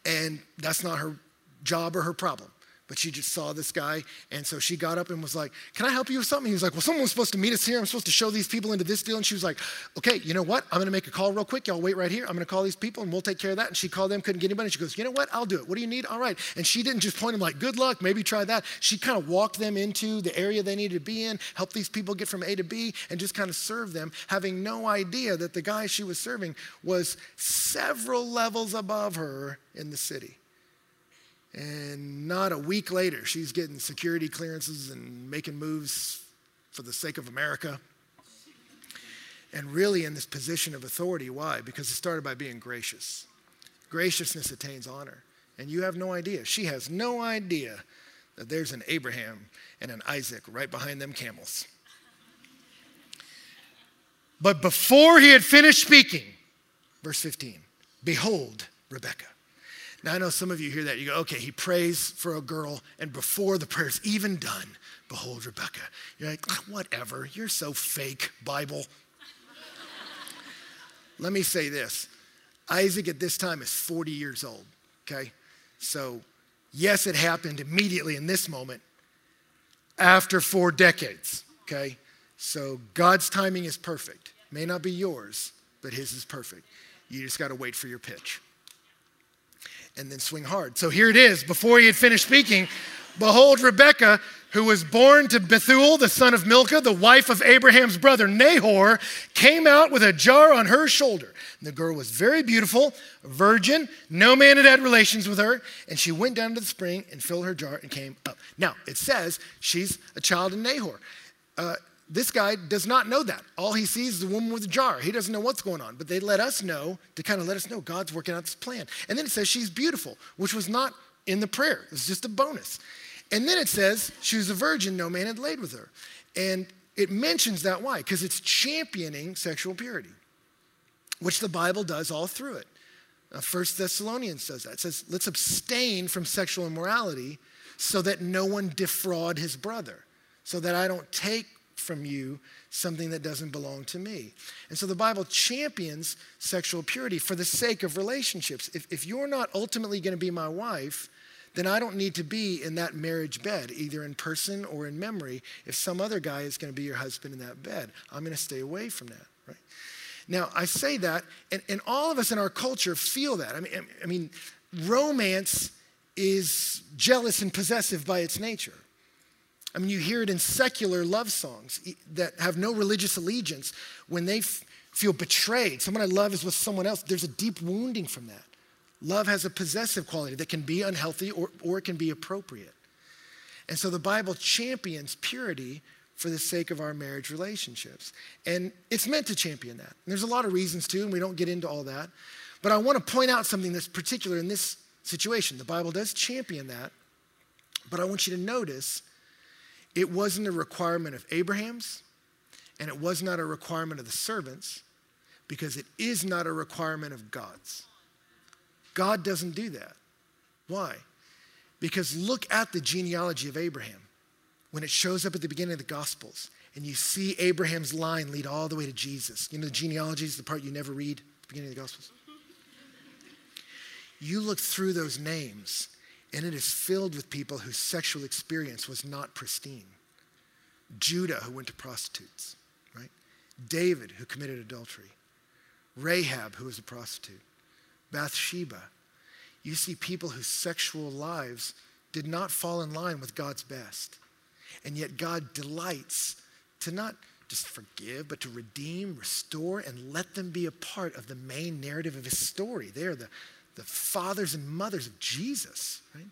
And that's not her job or her problem. But she just saw this guy, and so she got up and was like, Can I help you with something? He was like, Well, someone was supposed to meet us here. I'm supposed to show these people into this deal. And she was like, Okay, you know what? I'm gonna make a call real quick. Y'all wait right here. I'm gonna call these people and we'll take care of that. And she called them, couldn't get anybody. She goes, You know what? I'll do it. What do you need? All right. And she didn't just point them like, Good luck, maybe try that. She kind of walked them into the area they needed to be in, helped these people get from A to B, and just kind of served them, having no idea that the guy she was serving was several levels above her in the city. And not a week later, she's getting security clearances and making moves for the sake of America. And really in this position of authority. Why? Because it started by being gracious. Graciousness attains honor. And you have no idea. She has no idea that there's an Abraham and an Isaac right behind them camels. But before he had finished speaking, verse 15, behold, Rebekah. Now, I know some of you hear that. You go, okay, he prays for a girl, and before the prayer's even done, behold Rebecca. You're like, ah, whatever, you're so fake, Bible. Let me say this Isaac at this time is 40 years old, okay? So, yes, it happened immediately in this moment after four decades, okay? So, God's timing is perfect. May not be yours, but His is perfect. You just got to wait for your pitch and then swing hard. So here it is. Before he had finished speaking, behold, Rebekah, who was born to Bethuel, the son of Milcah, the wife of Abraham's brother Nahor, came out with a jar on her shoulder. And the girl was very beautiful, a virgin. No man had had relations with her. And she went down to the spring and filled her jar and came up. Now, it says she's a child of Nahor. Uh, this guy does not know that. All he sees is a woman with a jar. He doesn't know what's going on. But they let us know to kind of let us know God's working out this plan. And then it says she's beautiful, which was not in the prayer. It's just a bonus. And then it says she was a virgin, no man had laid with her. And it mentions that why? Because it's championing sexual purity, which the Bible does all through it. Uh, First Thessalonians says that. It says, let's abstain from sexual immorality so that no one defraud his brother, so that I don't take from you something that doesn't belong to me. And so the Bible champions sexual purity for the sake of relationships. If, if you're not ultimately going to be my wife, then I don't need to be in that marriage bed, either in person or in memory. If some other guy is going to be your husband in that bed, I'm going to stay away from that, right? Now, I say that, and, and all of us in our culture feel that. I mean, I mean, romance is jealous and possessive by its nature. I mean, you hear it in secular love songs that have no religious allegiance. When they f- feel betrayed, someone I love is with someone else, there's a deep wounding from that. Love has a possessive quality that can be unhealthy or, or it can be appropriate. And so the Bible champions purity for the sake of our marriage relationships. And it's meant to champion that. And there's a lot of reasons too, and we don't get into all that. But I want to point out something that's particular in this situation. The Bible does champion that, but I want you to notice it wasn't a requirement of Abraham's, and it was not a requirement of the servants, because it is not a requirement of God's. God doesn't do that. Why? Because look at the genealogy of Abraham when it shows up at the beginning of the Gospels and you see Abraham's line lead all the way to Jesus. You know, the genealogy is the part you never read at the beginning of the Gospels. You look through those names and it is filled with people whose sexual experience was not pristine. Judah, who went to prostitutes, right? David, who committed adultery. Rahab, who was a prostitute. Bathsheba. You see people whose sexual lives did not fall in line with God's best. And yet God delights to not just forgive, but to redeem, restore, and let them be a part of the main narrative of his story. They're the, the fathers and mothers of Jesus, right?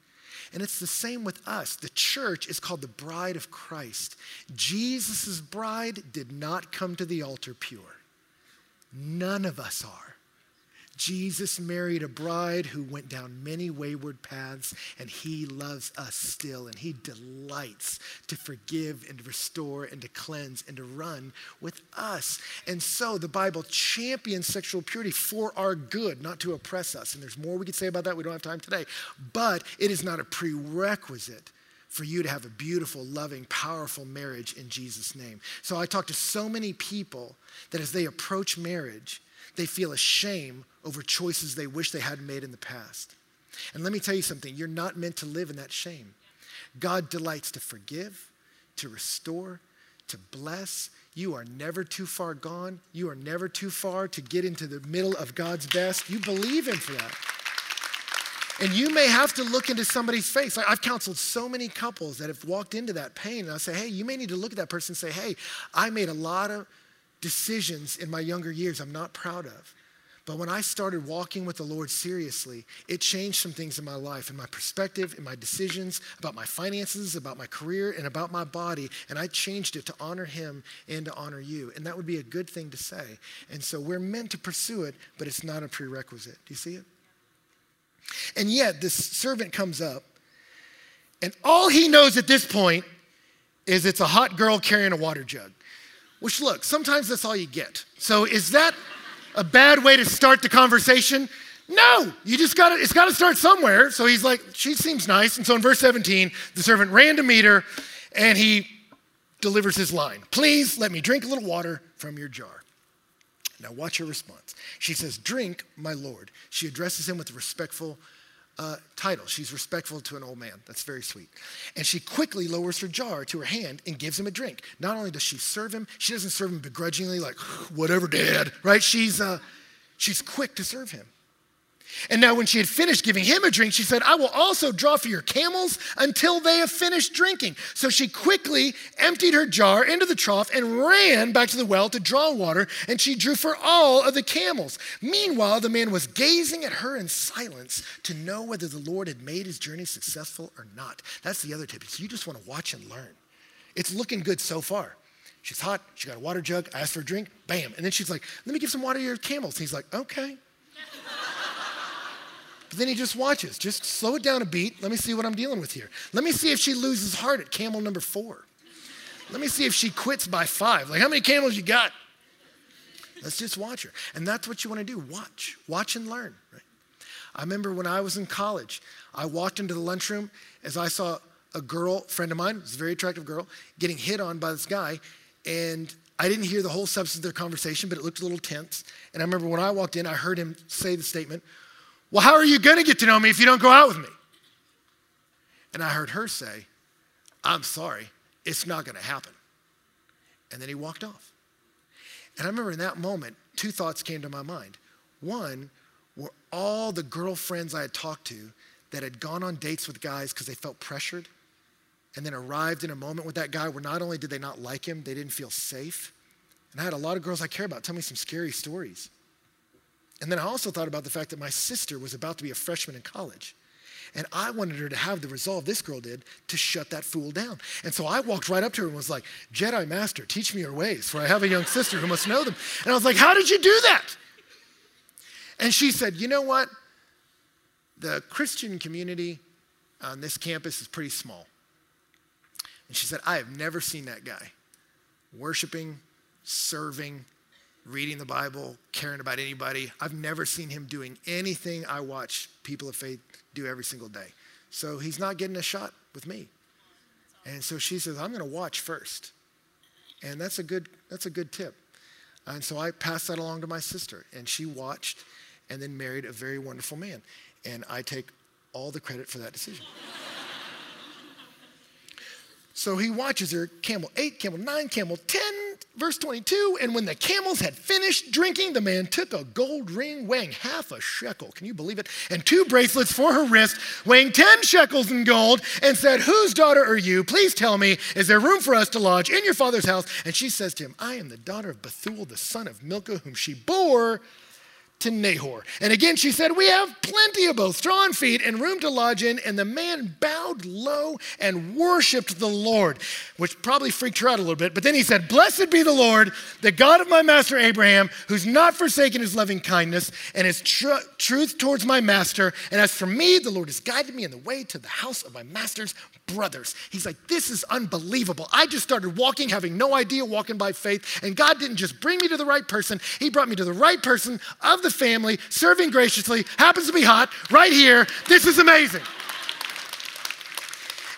And it's the same with us. The church is called the bride of Christ. Jesus' bride did not come to the altar pure. None of us are. Jesus married a bride who went down many wayward paths, and he loves us still, and he delights to forgive and to restore and to cleanse and to run with us. And so the Bible champions sexual purity for our good, not to oppress us. And there's more we could say about that. We don't have time today. But it is not a prerequisite for you to have a beautiful, loving, powerful marriage in Jesus' name. So I talk to so many people that as they approach marriage, they feel ashamed over choices they wish they hadn't made in the past. And let me tell you something you're not meant to live in that shame. God delights to forgive, to restore, to bless. You are never too far gone. You are never too far to get into the middle of God's best. You believe Him for that. And you may have to look into somebody's face. I've counseled so many couples that have walked into that pain, and I say, hey, you may need to look at that person and say, hey, I made a lot of decisions in my younger years I'm not proud of. But when I started walking with the Lord seriously, it changed some things in my life, in my perspective, in my decisions, about my finances, about my career, and about my body. And I changed it to honor Him and to honor you. And that would be a good thing to say. And so we're meant to pursue it, but it's not a prerequisite. Do you see it? And yet, this servant comes up, and all he knows at this point is it's a hot girl carrying a water jug. Which, look, sometimes that's all you get. So, is that a bad way to start the conversation? No, you just got to, it's got to start somewhere. So he's like, she seems nice. And so in verse 17, the servant ran to meet her and he delivers his line Please let me drink a little water from your jar. Now, watch her response. She says, Drink, my Lord. She addresses him with respectful uh, title. She's respectful to an old man. That's very sweet. And she quickly lowers her jar to her hand and gives him a drink. Not only does she serve him, she doesn't serve him begrudgingly, like, whatever, dad, right? She's, uh, she's quick to serve him. And now, when she had finished giving him a drink, she said, I will also draw for your camels until they have finished drinking. So she quickly emptied her jar into the trough and ran back to the well to draw water, and she drew for all of the camels. Meanwhile, the man was gazing at her in silence to know whether the Lord had made his journey successful or not. That's the other tip. You just want to watch and learn. It's looking good so far. She's hot. She got a water jug. I asked for a drink. Bam. And then she's like, Let me give some water to your camels. He's like, Okay. But then he just watches. Just slow it down a beat. Let me see what I'm dealing with here. Let me see if she loses heart at camel number four. Let me see if she quits by five. Like, how many camels you got? Let's just watch her. And that's what you want to do watch, watch and learn, right? I remember when I was in college, I walked into the lunchroom as I saw a girl, friend of mine, was a very attractive girl, getting hit on by this guy. And I didn't hear the whole substance of their conversation, but it looked a little tense. And I remember when I walked in, I heard him say the statement, Well, how are you going to get to know me if you don't go out with me? And I heard her say, I'm sorry, it's not going to happen. And then he walked off. And I remember in that moment, two thoughts came to my mind. One were all the girlfriends I had talked to that had gone on dates with guys because they felt pressured and then arrived in a moment with that guy where not only did they not like him, they didn't feel safe. And I had a lot of girls I care about tell me some scary stories. And then I also thought about the fact that my sister was about to be a freshman in college. And I wanted her to have the resolve this girl did to shut that fool down. And so I walked right up to her and was like, Jedi Master, teach me your ways, for I have a young sister who must know them. And I was like, How did you do that? And she said, You know what? The Christian community on this campus is pretty small. And she said, I have never seen that guy worshiping, serving, reading the Bible, caring about anybody. I've never seen him doing anything I watch people of faith do every single day. So he's not getting a shot with me. And so she says, I'm going to watch first. And that's a good that's a good tip. And so I passed that along to my sister and she watched and then married a very wonderful man. And I take all the credit for that decision. So he watches her, camel 8, camel 9, camel 10, verse 22. And when the camels had finished drinking, the man took a gold ring weighing half a shekel. Can you believe it? And two bracelets for her wrist, weighing 10 shekels in gold, and said, Whose daughter are you? Please tell me, is there room for us to lodge in your father's house? And she says to him, I am the daughter of Bethuel, the son of Milcah, whom she bore to Nahor. And again she said, We have plenty of both straw and feed and room to lodge in. And the man bowed low and worshiped the Lord, which probably freaked her out a little bit. But then he said, Blessed be the Lord, the God of my master Abraham, who's not forsaken his loving kindness and his tr- truth towards my master. And as for me, the Lord has guided me in the way to the house of my master's brothers. He's like, This is unbelievable. I just started walking, having no idea, walking by faith. And God didn't just bring me to the right person, He brought me to the right person of the family, serving graciously, happens to be hot, right here. This is amazing.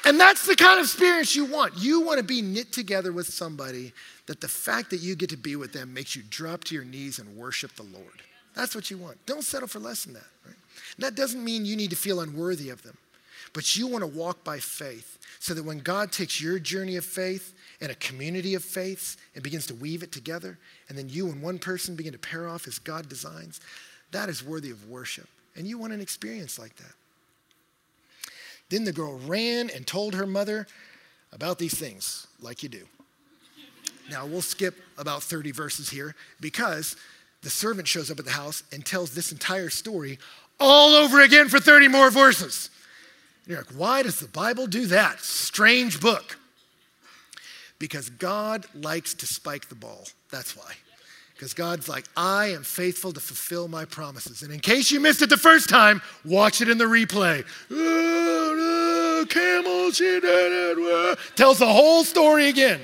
And that's the kind of experience you want. You want to be knit together with somebody that the fact that you get to be with them makes you drop to your knees and worship the Lord. That's what you want. Don't settle for less than that. Right? that doesn't mean you need to feel unworthy of them. But you want to walk by faith so that when God takes your journey of faith and a community of faiths and begins to weave it together, and then you and one person begin to pair off as God designs, that is worthy of worship. And you want an experience like that. Then the girl ran and told her mother about these things, like you do. Now, we'll skip about 30 verses here because the servant shows up at the house and tells this entire story all over again for 30 more verses. You're like, why does the Bible do that? Strange book. Because God likes to spike the ball. That's why. Because God's like, I am faithful to fulfill my promises. And in case you missed it the first time, watch it in the replay. Oh, no, camel, she did it. Tells the whole story again.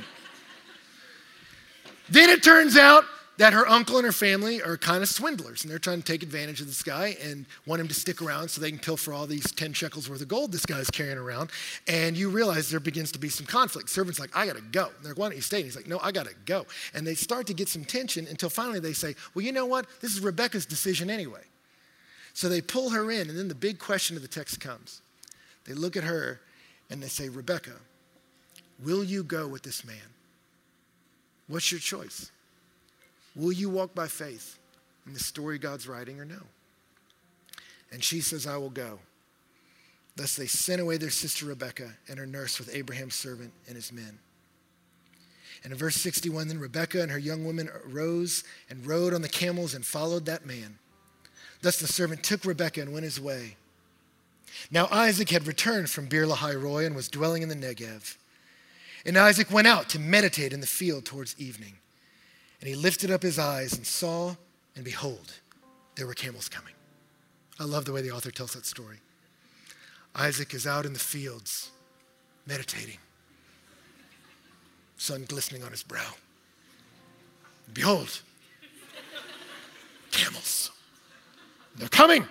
then it turns out that her uncle and her family are kind of swindlers and they're trying to take advantage of this guy and want him to stick around so they can pilfer all these 10 shekels worth of gold this guy's carrying around. And you realize there begins to be some conflict. Servant's like, I gotta go. And they're like, why don't you stay? And he's like, no, I gotta go. And they start to get some tension until finally they say, well, you know what? This is Rebecca's decision anyway. So they pull her in, and then the big question of the text comes. They look at her and they say, Rebecca, will you go with this man? What's your choice? Will you walk by faith in the story God's writing or no? And she says, I will go. Thus they sent away their sister Rebekah and her nurse with Abraham's servant and his men. And in verse 61, then Rebekah and her young women arose and rode on the camels and followed that man. Thus the servant took Rebekah and went his way. Now Isaac had returned from Beer Lahai Roi and was dwelling in the Negev. And Isaac went out to meditate in the field towards evening. And he lifted up his eyes and saw, and behold, there were camels coming. I love the way the author tells that story. Isaac is out in the fields meditating. sun glistening on his brow. Behold, camels. They're coming.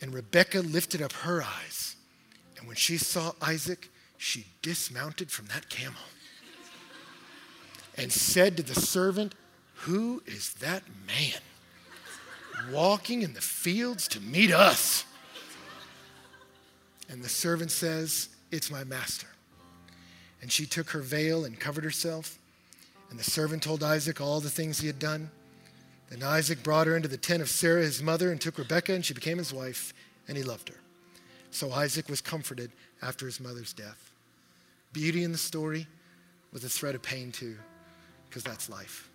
And Rebekah lifted up her eyes, and when she saw Isaac, she dismounted from that camel and said to the servant, Who is that man walking in the fields to meet us? And the servant says, It's my master. And she took her veil and covered herself. And the servant told Isaac all the things he had done. Then Isaac brought her into the tent of Sarah, his mother, and took Rebekah, and she became his wife, and he loved her. So Isaac was comforted after his mother's death. Beauty in the story with a thread of pain, too, because that's life.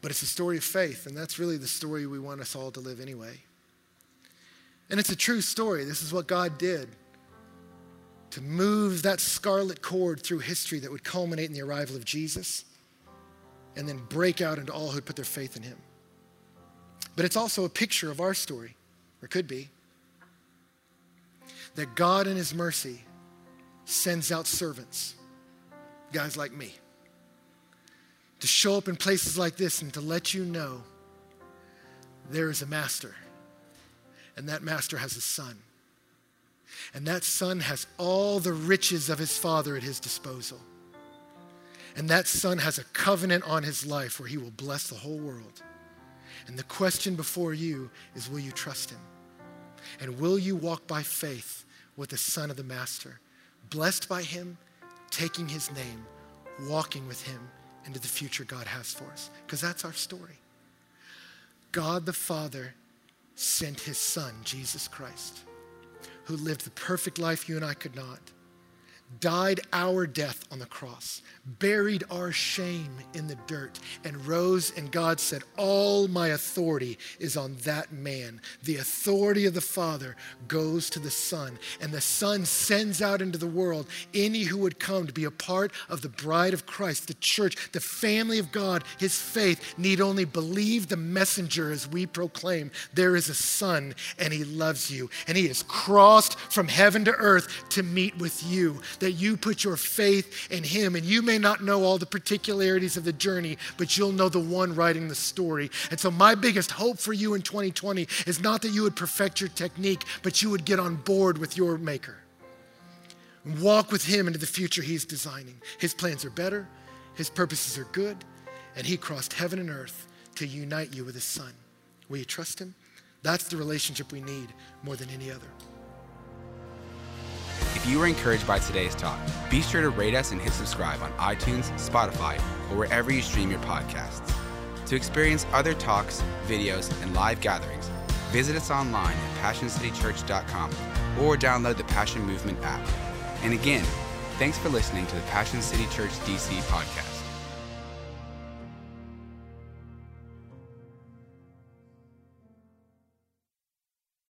But it's a story of faith, and that's really the story we want us all to live anyway. And it's a true story. This is what God did to move that scarlet cord through history that would culminate in the arrival of Jesus and then break out into all who put their faith in him. But it's also a picture of our story, or could be, that God in his mercy sends out servants, guys like me, to show up in places like this and to let you know there is a master, and that master has a son. And that son has all the riches of his father at his disposal. And that son has a covenant on his life where he will bless the whole world. And the question before you is will you trust him? And will you walk by faith with the son of the master, blessed by him, taking his name, walking with him into the future God has for us? Because that's our story. God the Father sent his son, Jesus Christ, who lived the perfect life you and I could not died our death on the cross, buried our shame in the dirt, and rose. And God said, All my authority is on that man. The authority of the Father goes to the Son, and the Son sends out into the world any who would come to be a part of the bride of Christ, the church, the family of God. His faith need only believe the messenger as we proclaim there is a Son, and He loves you, and He has crossed from heaven to earth to meet with you that you put your faith in Him. And you may not know all the particularities of the journey, but you'll know the one writing the story. And so, my biggest hope for you in 2020 is not that you would perfect your technique, but you would get on board with your Maker. And walk with Him into the future He's designing. His plans are better, His purposes are good, and He crossed heaven and earth to unite you with His Son. Will you trust Him? That's the relationship we need more than any other. If you were encouraged by today's talk, be sure to rate us and hit subscribe on iTunes, Spotify, or wherever you stream your podcasts. To experience other talks, videos, and live gatherings, visit us online at PassionCityChurch.com or download the Passion Movement app. And again, thanks for listening to the Passion City Church DC podcast.